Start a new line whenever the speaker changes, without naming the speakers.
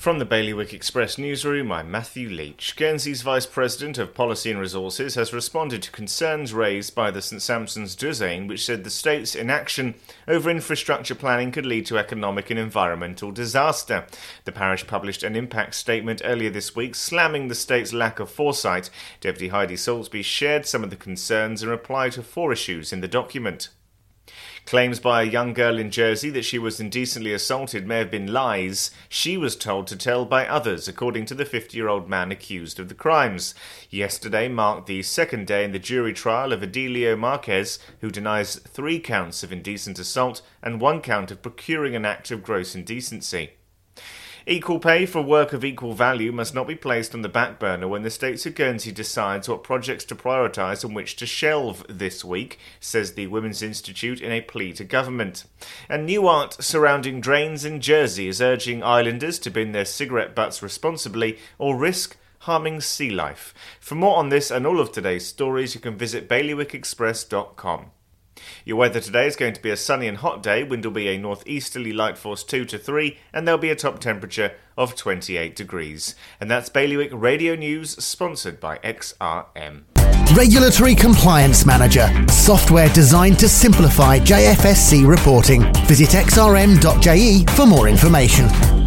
From the Bailiwick Express newsroom, I'm Matthew Leach. Guernsey's Vice President of Policy and Resources has responded to concerns raised by the St Sampson's Douzaine, which said the state's inaction over infrastructure planning could lead to economic and environmental disaster. The parish published an impact statement earlier this week slamming the state's lack of foresight. Deputy Heidi Soulsby shared some of the concerns and replied to four issues in the document. Claims by a young girl in Jersey that she was indecently assaulted may have been lies. She was told to tell by others, according to the 50 year old man accused of the crimes. Yesterday marked the second day in the jury trial of Adelio Marquez, who denies three counts of indecent assault and one count of procuring an act of gross indecency. Equal pay for work of equal value must not be placed on the back burner when the States of Guernsey decides what projects to prioritise and which to shelve this week, says the Women's Institute in a plea to government. And new art surrounding drains in Jersey is urging islanders to bin their cigarette butts responsibly or risk harming sea life. For more on this and all of today's stories, you can visit bailiwickexpress.com. Your weather today is going to be a sunny and hot day. Wind will be a northeasterly light force 2 to 3, and there'll be a top temperature of 28 degrees. And that's Bailiwick Radio News, sponsored by XRM.
Regulatory Compliance Manager, software designed to simplify JFSC reporting. Visit xrm.je for more information.